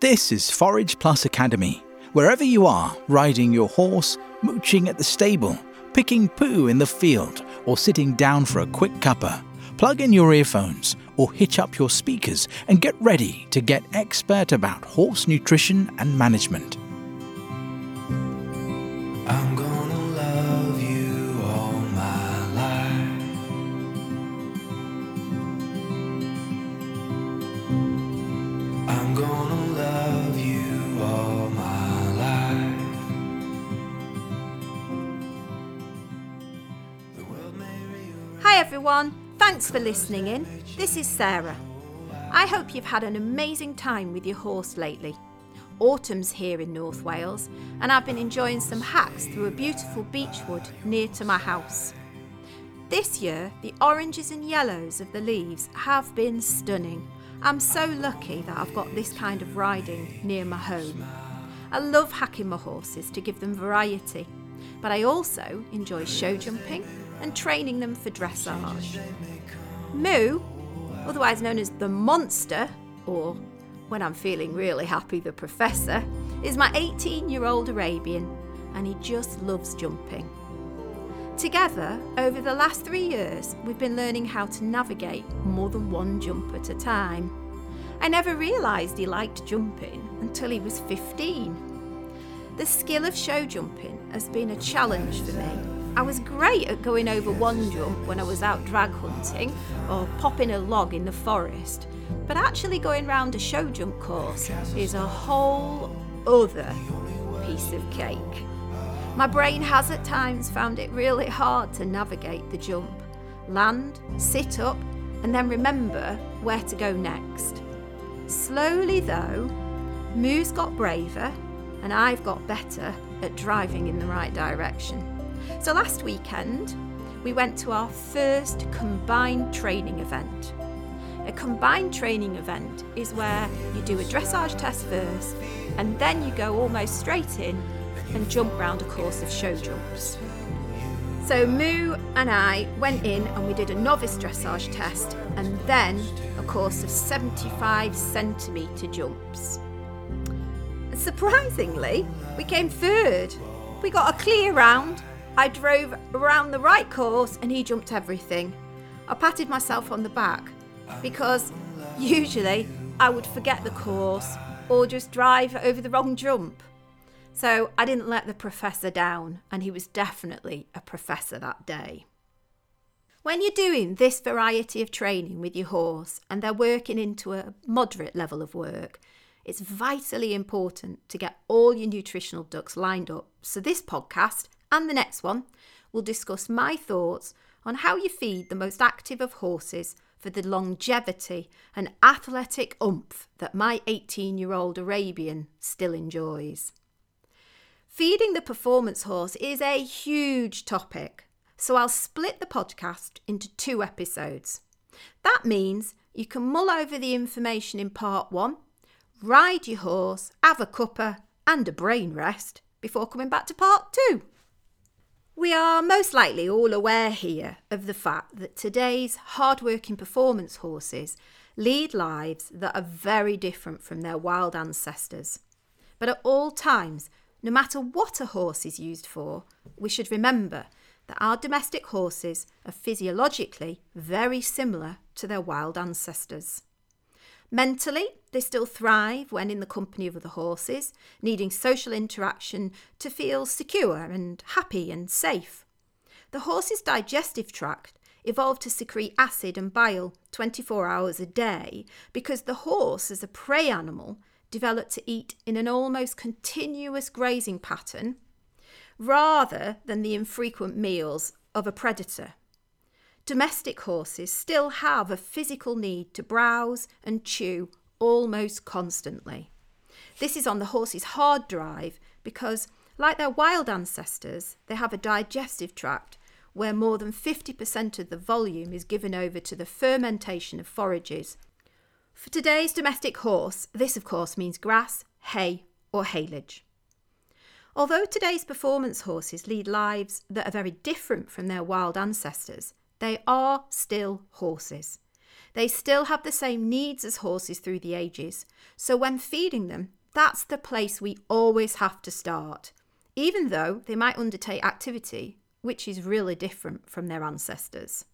This is Forage Plus Academy. Wherever you are, riding your horse, mooching at the stable, picking poo in the field, or sitting down for a quick cuppa, plug in your earphones or hitch up your speakers and get ready to get expert about horse nutrition and management. Thanks for listening in. This is Sarah. I hope you've had an amazing time with your horse lately. Autumn's here in North Wales, and I've been enjoying some hacks through a beautiful beechwood near to my house. This year, the oranges and yellows of the leaves have been stunning. I'm so lucky that I've got this kind of riding near my home. I love hacking my horses to give them variety, but I also enjoy show jumping and training them for dressage. Moo, otherwise known as the monster, or when I'm feeling really happy, the professor, is my 18 year old Arabian and he just loves jumping. Together, over the last three years, we've been learning how to navigate more than one jump at a time. I never realised he liked jumping until he was 15. The skill of show jumping has been a challenge for me. I was great at going over one jump when I was out drag hunting or popping a log in the forest, but actually going round a show jump course is a whole other piece of cake. My brain has at times found it really hard to navigate the jump, land, sit up, and then remember where to go next. Slowly, though, Moo's got braver and I've got better at driving in the right direction. So last weekend, we went to our first combined training event. A combined training event is where you do a dressage test first and then you go almost straight in and jump round a course of show jumps. So Moo and I went in and we did a novice dressage test and then a course of 75 centimetre jumps. Surprisingly, we came third. We got a clear round. I drove around the right course and he jumped everything. I patted myself on the back because usually I would forget the course or just drive over the wrong jump. So I didn't let the professor down, and he was definitely a professor that day. When you're doing this variety of training with your horse and they're working into a moderate level of work, it's vitally important to get all your nutritional ducks lined up. So, this podcast and the next one will discuss my thoughts on how you feed the most active of horses for the longevity and athletic oomph that my 18 year old Arabian still enjoys. Feeding the performance horse is a huge topic, so I'll split the podcast into two episodes. That means you can mull over the information in part one, ride your horse, have a cuppa and a brain rest before coming back to part two. We are most likely all aware here of the fact that today's hard-working performance horses lead lives that are very different from their wild ancestors. But at all times, no matter what a horse is used for, we should remember that our domestic horses are physiologically very similar to their wild ancestors. Mentally, they still thrive when in the company of other horses, needing social interaction to feel secure and happy and safe. The horse's digestive tract evolved to secrete acid and bile 24 hours a day because the horse, as a prey animal, developed to eat in an almost continuous grazing pattern rather than the infrequent meals of a predator. Domestic horses still have a physical need to browse and chew almost constantly. This is on the horse's hard drive because, like their wild ancestors, they have a digestive tract where more than 50% of the volume is given over to the fermentation of forages. For today's domestic horse, this of course means grass, hay, or haylage. Although today's performance horses lead lives that are very different from their wild ancestors, they are still horses. They still have the same needs as horses through the ages, so when feeding them, that's the place we always have to start, even though they might undertake activity which is really different from their ancestors.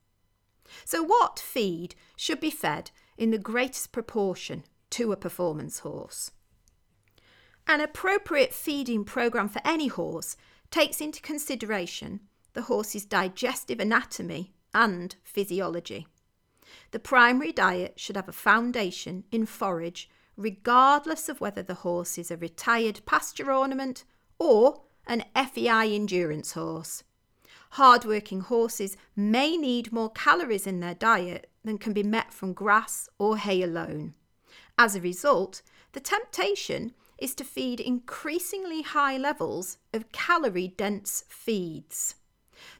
So, what feed should be fed in the greatest proportion to a performance horse? An appropriate feeding programme for any horse takes into consideration the horse's digestive anatomy and physiology. The primary diet should have a foundation in forage, regardless of whether the horse is a retired pasture ornament or an FEI endurance horse. Hard-working horses may need more calories in their diet than can be met from grass or hay alone. As a result, the temptation is to feed increasingly high levels of calorie dense feeds.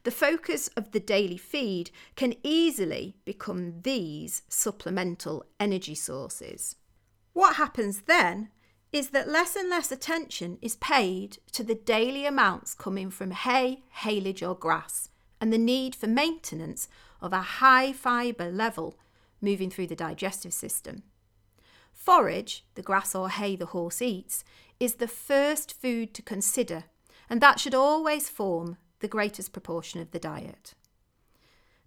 The focus of the daily feed can easily become these supplemental energy sources. What happens then is that less and less attention is paid to the daily amounts coming from hay, haylage, or grass, and the need for maintenance of a high fibre level moving through the digestive system. Forage, the grass or hay the horse eats, is the first food to consider, and that should always form the greatest proportion of the diet.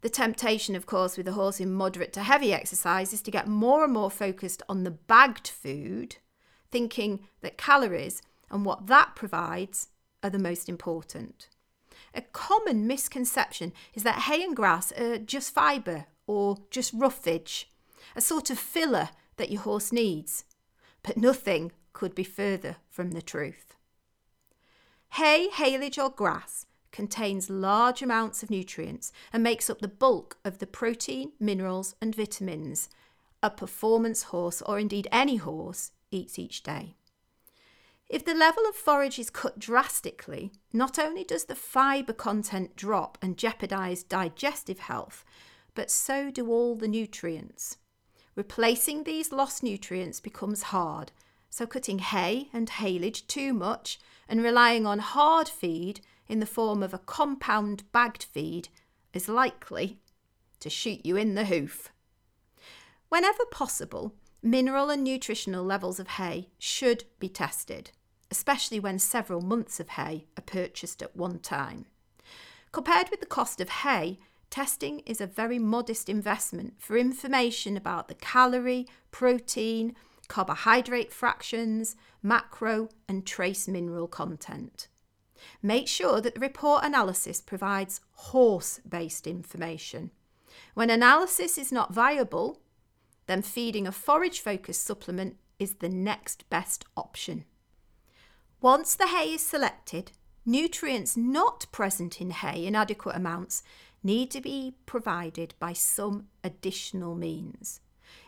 The temptation, of course, with a horse in moderate to heavy exercise is to get more and more focused on the bagged food, thinking that calories and what that provides are the most important. A common misconception is that hay and grass are just fibre or just roughage, a sort of filler that your horse needs. But nothing could be further from the truth. Hay, haylage, or grass contains large amounts of nutrients and makes up the bulk of the protein, minerals, and vitamins a performance horse, or indeed any horse, eats each day. If the level of forage is cut drastically, not only does the fibre content drop and jeopardise digestive health, but so do all the nutrients. Replacing these lost nutrients becomes hard, so cutting hay and haylage too much and relying on hard feed in the form of a compound bagged feed is likely to shoot you in the hoof. Whenever possible, mineral and nutritional levels of hay should be tested, especially when several months of hay are purchased at one time. Compared with the cost of hay, testing is a very modest investment for information about the calorie, protein, carbohydrate fractions, macro, and trace mineral content. Make sure that the report analysis provides horse based information. When analysis is not viable, then feeding a forage focused supplement is the next best option. Once the hay is selected, nutrients not present in hay in adequate amounts need to be provided by some additional means.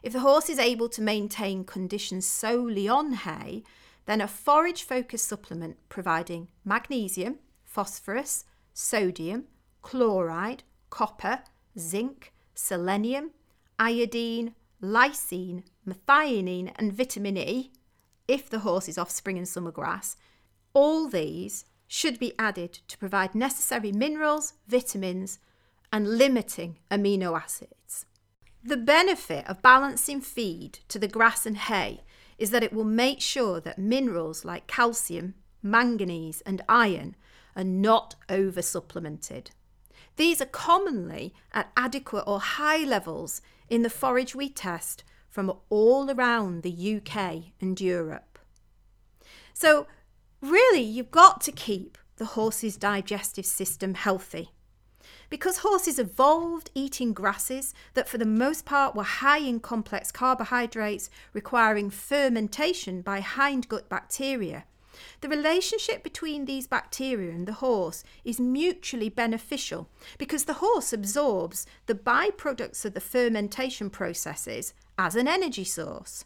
If the horse is able to maintain conditions solely on hay, then a forage focused supplement providing magnesium, phosphorus, sodium, chloride, copper, zinc, selenium, iodine, lysine, methionine, and vitamin E, if the horse is off spring and summer grass, all these should be added to provide necessary minerals, vitamins, and limiting amino acids. The benefit of balancing feed to the grass and hay is that it will make sure that minerals like calcium, manganese, and iron are not over supplemented. These are commonly at adequate or high levels in the forage we test from all around the UK and Europe. So, really, you've got to keep the horse's digestive system healthy. Because horses evolved eating grasses that, for the most part, were high in complex carbohydrates requiring fermentation by hindgut bacteria, the relationship between these bacteria and the horse is mutually beneficial because the horse absorbs the byproducts of the fermentation processes as an energy source.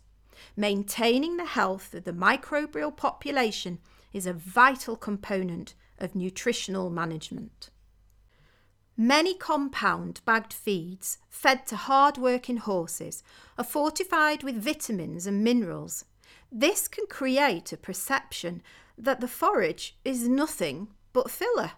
Maintaining the health of the microbial population is a vital component of nutritional management. Many compound bagged feeds fed to hard working horses are fortified with vitamins and minerals. This can create a perception that the forage is nothing but filler.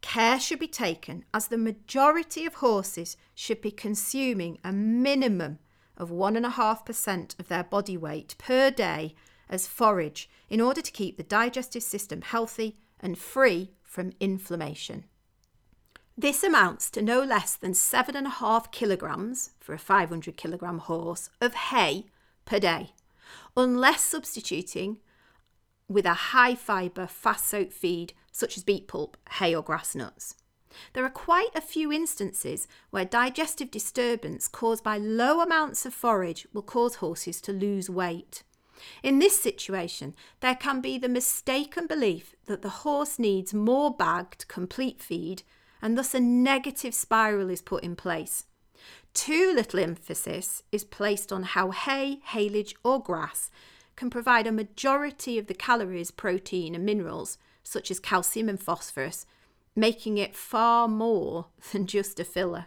Care should be taken as the majority of horses should be consuming a minimum of 1.5% of their body weight per day as forage in order to keep the digestive system healthy and free from inflammation. This amounts to no less than 7.5 kilograms for a 500 kilogram horse of hay per day, unless substituting with a high fibre, fast soaked feed such as beet pulp, hay, or grass nuts. There are quite a few instances where digestive disturbance caused by low amounts of forage will cause horses to lose weight. In this situation, there can be the mistaken belief that the horse needs more bagged, complete feed, and thus a negative spiral is put in place. Too little emphasis is placed on how hay, haylage, or grass can provide a majority of the calories, protein, and minerals, such as calcium and phosphorus, making it far more than just a filler.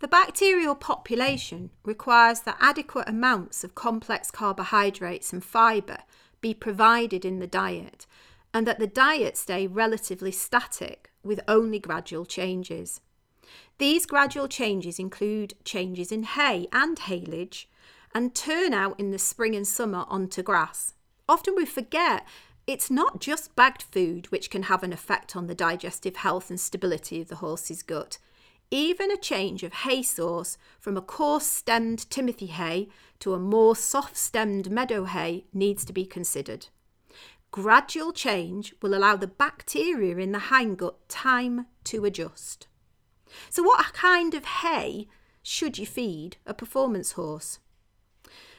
The bacterial population requires that adequate amounts of complex carbohydrates and fibre be provided in the diet, and that the diet stay relatively static with only gradual changes. These gradual changes include changes in hay and haylage, and turn out in the spring and summer onto grass. Often we forget it's not just bagged food which can have an effect on the digestive health and stability of the horse's gut. Even a change of hay source from a coarse stemmed Timothy hay to a more soft stemmed meadow hay needs to be considered. Gradual change will allow the bacteria in the hindgut time to adjust. So, what kind of hay should you feed a performance horse?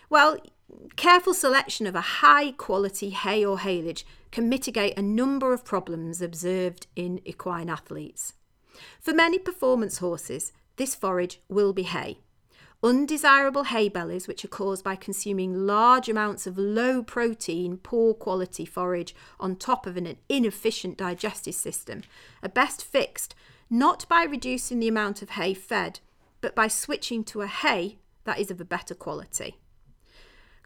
Well, careful selection of a high quality hay or haylage can mitigate a number of problems observed in equine athletes. For many performance horses, this forage will be hay. Undesirable hay bellies, which are caused by consuming large amounts of low protein, poor quality forage on top of an inefficient digestive system, are best fixed not by reducing the amount of hay fed, but by switching to a hay that is of a better quality.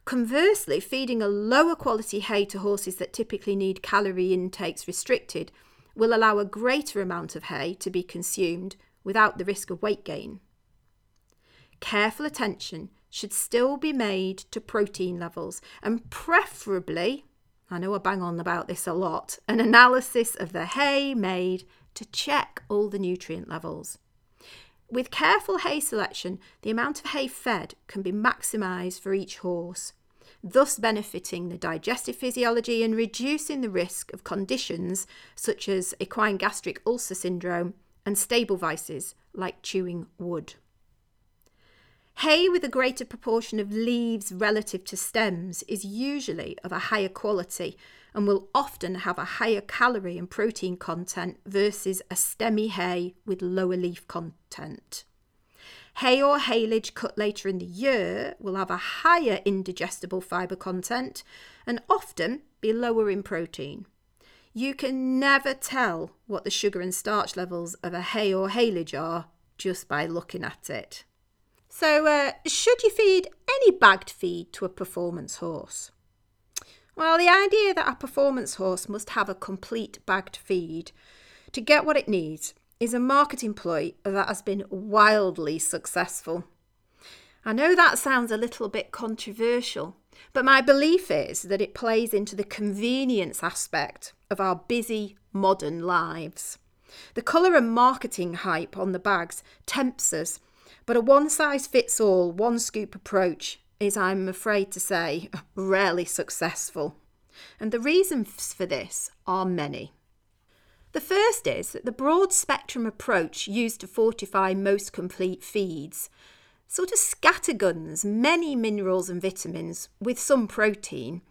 Conversely, feeding a lower quality hay to horses that typically need calorie intakes restricted will allow a greater amount of hay to be consumed without the risk of weight gain. Careful attention should still be made to protein levels and preferably, I know I bang on about this a lot, an analysis of the hay made to check all the nutrient levels. With careful hay selection, the amount of hay fed can be maximised for each horse, thus benefiting the digestive physiology and reducing the risk of conditions such as equine gastric ulcer syndrome and stable vices like chewing wood. Hay with a greater proportion of leaves relative to stems is usually of a higher quality and will often have a higher calorie and protein content versus a stemmy hay with lower leaf content. Hay or haylage cut later in the year will have a higher indigestible fibre content and often be lower in protein. You can never tell what the sugar and starch levels of a hay or haylage are just by looking at it. So, uh, should you feed any bagged feed to a performance horse? Well, the idea that a performance horse must have a complete bagged feed to get what it needs is a marketing ploy that has been wildly successful. I know that sounds a little bit controversial, but my belief is that it plays into the convenience aspect of our busy modern lives. The colour and marketing hype on the bags tempts us, but a one size fits all, one scoop approach is, I'm afraid to say, rarely successful. And the reasons for this are many. The first is that the broad spectrum approach used to fortify most complete feeds sort of scatterguns many minerals and vitamins with some protein,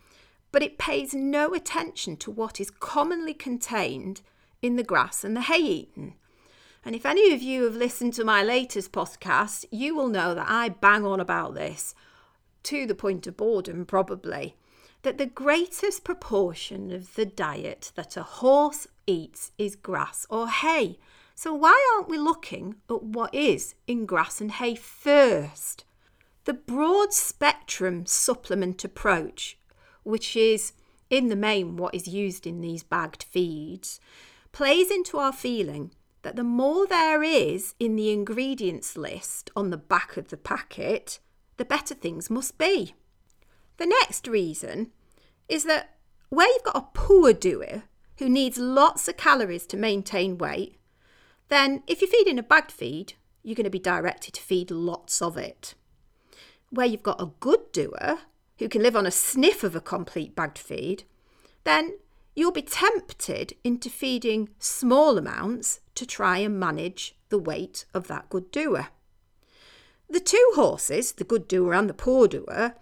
but it pays no attention to what is commonly contained in the grass and the hay eaten. And if any of you have listened to my latest podcast, you will know that I bang on about this to the point of boredom, probably, that the greatest proportion of the diet that a horse eats is grass or hay. So, why aren't we looking at what is in grass and hay first? The broad spectrum supplement approach, which is in the main what is used in these bagged feeds, plays into our feeling that the more there is in the ingredients list on the back of the packet, the better things must be. The next reason is that where you've got a poor doer who needs lots of calories to maintain weight, then if you're feeding a bagged feed, you're going to be directed to feed lots of it. Where you've got a good doer who can live on a sniff of a complete bagged feed, then you'll be tempted into feeding small amounts to try and manage the weight of that good doer. The two horses, the good doer and the poor doer,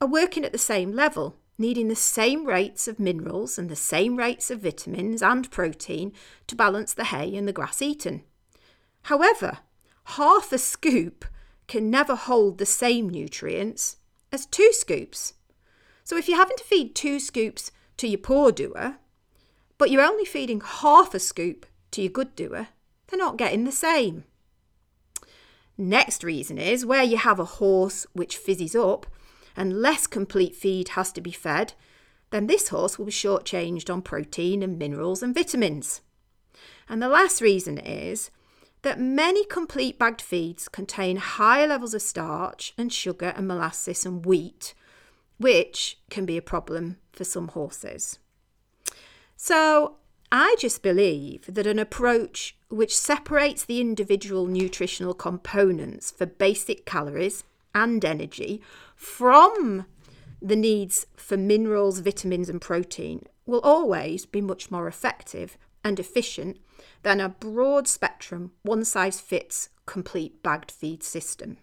are working at the same level, needing the same rates of minerals and the same rates of vitamins and protein to balance the hay and the grass eaten. However, half a scoop can never hold the same nutrients as two scoops. So if you're having to feed two scoops to your poor doer, but you're only feeding half a scoop to your good doer, they're not getting the same. Next reason is where you have a horse which fizzes up and less complete feed has to be fed, then this horse will be shortchanged on protein and minerals and vitamins. And the last reason is that many complete bagged feeds contain higher levels of starch and sugar and molasses and wheat, which can be a problem for some horses. So, I just believe that an approach which separates the individual nutritional components for basic calories and energy from the needs for minerals, vitamins, and protein will always be much more effective and efficient than a broad spectrum, one size fits complete bagged feed system.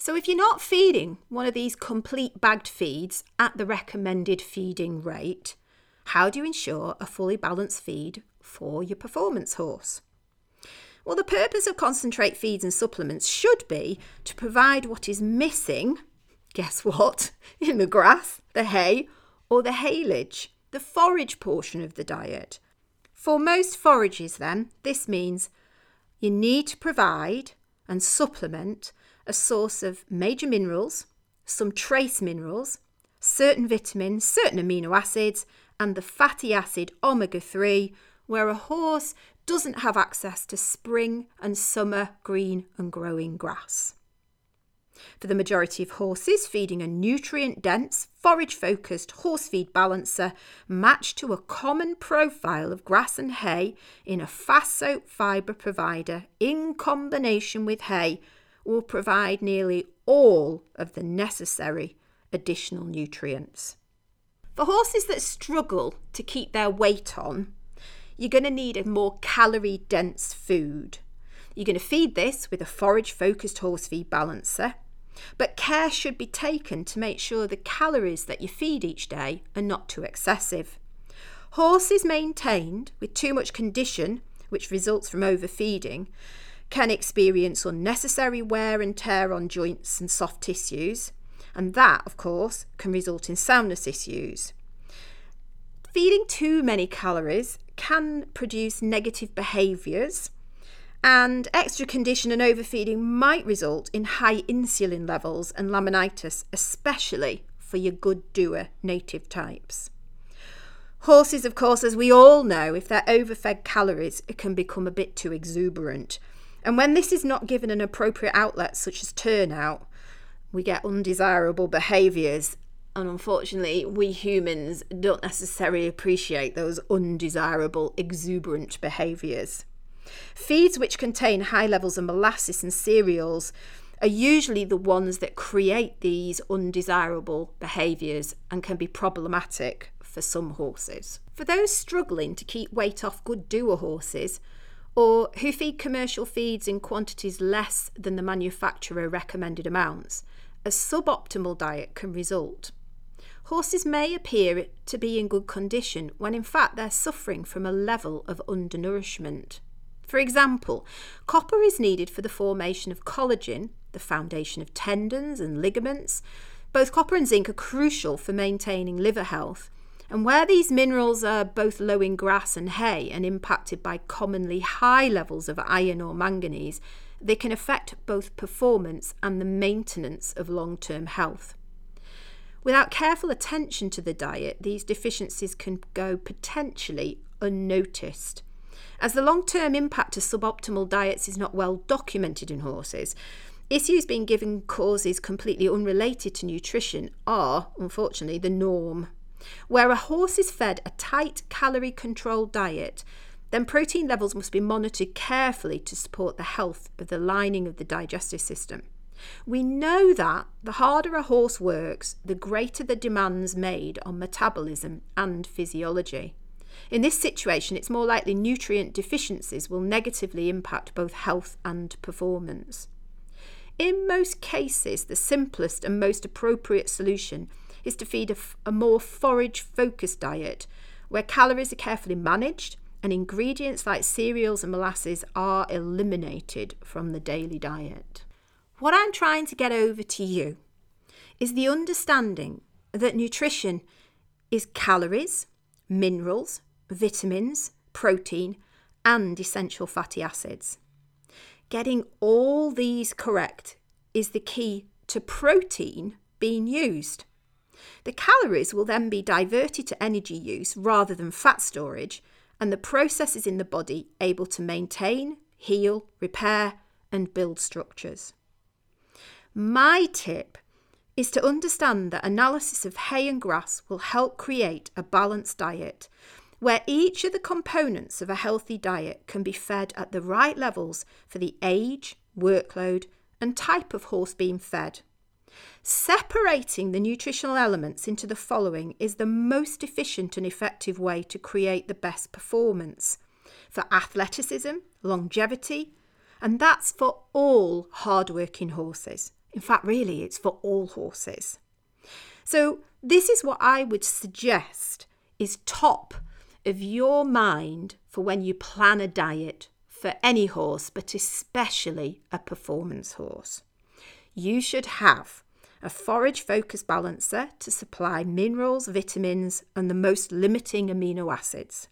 So, if you're not feeding one of these complete bagged feeds at the recommended feeding rate, how do you ensure a fully balanced feed for your performance horse? Well, the purpose of concentrate feeds and supplements should be to provide what is missing, guess what, in the grass, the hay, or the haylage, the forage portion of the diet. For most forages, then, this means you need to provide and supplement a source of major minerals, some trace minerals, certain vitamins, certain amino acids, and the fatty acid omega 3, where a horse doesn't have access to spring and summer green and growing grass. For the majority of horses, feeding a nutrient dense, forage focused horse feed balancer matched to a common profile of grass and hay in a fast soak fibre provider in combination with hay will provide nearly all of the necessary additional nutrients. For horses that struggle to keep their weight on, you're going to need a more calorie dense food. You're going to feed this with a forage focused horse feed balancer, but care should be taken to make sure the calories that you feed each day are not too excessive. Horses maintained with too much condition, which results from overfeeding, can experience unnecessary wear and tear on joints and soft tissues, and that, of course, can result in soundness issues. Feeding too many calories can produce negative behaviours, and extra condition and overfeeding might result in high insulin levels and laminitis, especially for your good doer native types. Horses, of course, as we all know, if they're overfed calories, it can become a bit too exuberant and when this is not given an appropriate outlet, such as turnout, we get undesirable behaviours. And unfortunately, we humans don't necessarily appreciate those undesirable, exuberant behaviours. Feeds which contain high levels of molasses and cereals are usually the ones that create these undesirable behaviours and can be problematic for some horses. For those struggling to keep weight off good doer horses, or who feed commercial feeds in quantities less than the manufacturer recommended amounts, a suboptimal diet can result. Horses may appear to be in good condition when in fact they're suffering from a level of undernourishment. For example, copper is needed for the formation of collagen, the foundation of tendons and ligaments. Both copper and zinc are crucial for maintaining liver health, and where these minerals are both low in grass and hay and impacted by commonly high levels of iron or manganese, they can affect both performance and the maintenance of long term health. Without careful attention to the diet, these deficiencies can go potentially unnoticed. As the long term impact of suboptimal diets is not well documented in horses, issues being given causes completely unrelated to nutrition are, unfortunately, the norm. Where a horse is fed a tight calorie controlled diet, then protein levels must be monitored carefully to support the health of the lining of the digestive system. We know that the harder a horse works, the greater the demands made on metabolism and physiology. In this situation, it's more likely nutrient deficiencies will negatively impact both health and performance. In most cases, the simplest and most appropriate solution is to feed a, more forage focused diet where calories are carefully managed and ingredients like cereals and molasses are eliminated from the daily diet. What I'm trying to get over to you is the understanding that nutrition is calories, minerals, vitamins, protein, and essential fatty acids. Getting all these correct is the key to protein being used. The calories will then be diverted to energy use rather than fat storage, and the processes in the body able to maintain, heal, repair, and build structures. My tip is to understand that analysis of hay and grass will help create a balanced diet where each of the components of a healthy diet can be fed at the right levels for the age, workload, and type of horse being fed. Separating the nutritional elements into the following is the most efficient and effective way to create the best performance for athleticism, longevity, and that's for all hardworking horses. In fact, really, it's for all horses. So, this is what I would suggest is top of your mind for when you plan a diet for any horse, but especially a performance horse. You should have a forage focus balancer to supply minerals, vitamins, and the most limiting amino acids.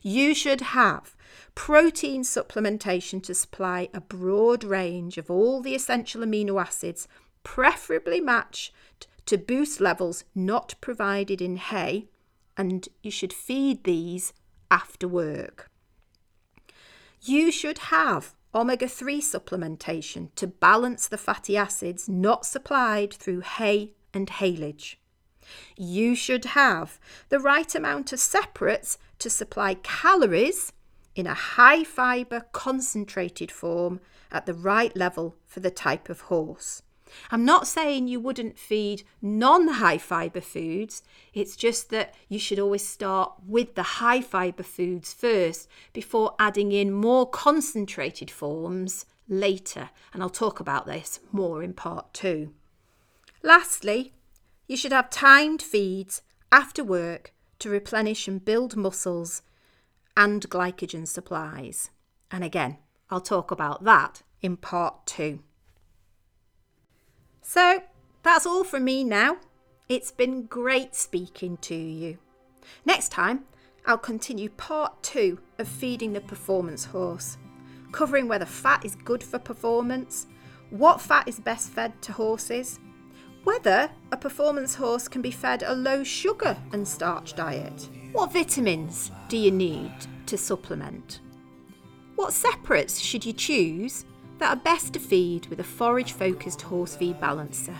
You should have protein supplementation to supply a broad range of all the essential amino acids, preferably matched to boost levels not provided in hay, and you should feed these after work. You should have omega 3 supplementation to balance the fatty acids not supplied through hay and haylage. You should have the right amount of separates to supply calories in a high fibre concentrated form at the right level for the type of horse. I'm not saying you wouldn't feed non high fibre foods, it's just that you should always start with the high fibre foods first before adding in more concentrated forms later. And I'll talk about this more in part two. Lastly, you should have timed feeds after work to replenish and build muscles and glycogen supplies. And again, I'll talk about that in part two. So that's all from me now. It's been great speaking to you. Next time, I'll continue part two of feeding the performance horse, covering whether fat is good for performance, what fat is best fed to horses, whether a performance horse can be fed a low sugar and starch diet, what vitamins do you need to supplement, what separates should you choose that are best to feed with a forage focused horse feed balancer.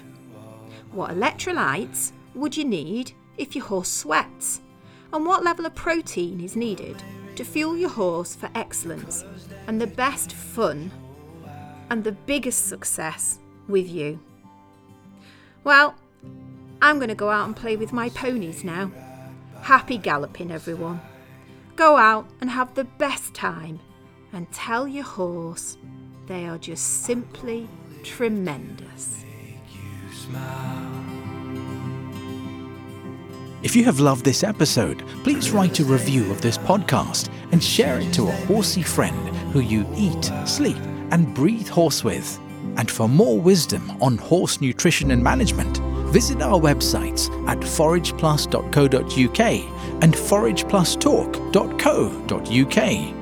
What electrolytes would you need if your horse sweats? And what level of protein is needed to fuel your horse for excellence and the best fun and the biggest success with you? Well, I'm going to go out and play with my ponies now. Happy galloping, everyone. Go out and have the best time and tell your horse they are just simply tremendous. If you have loved this episode, please write a review of this podcast and share it to a horsey friend who you eat, sleep, and breathe horse with. And for more wisdom on horse nutrition and management, visit our websites at forageplus.co.uk and forageplustalk.co.uk.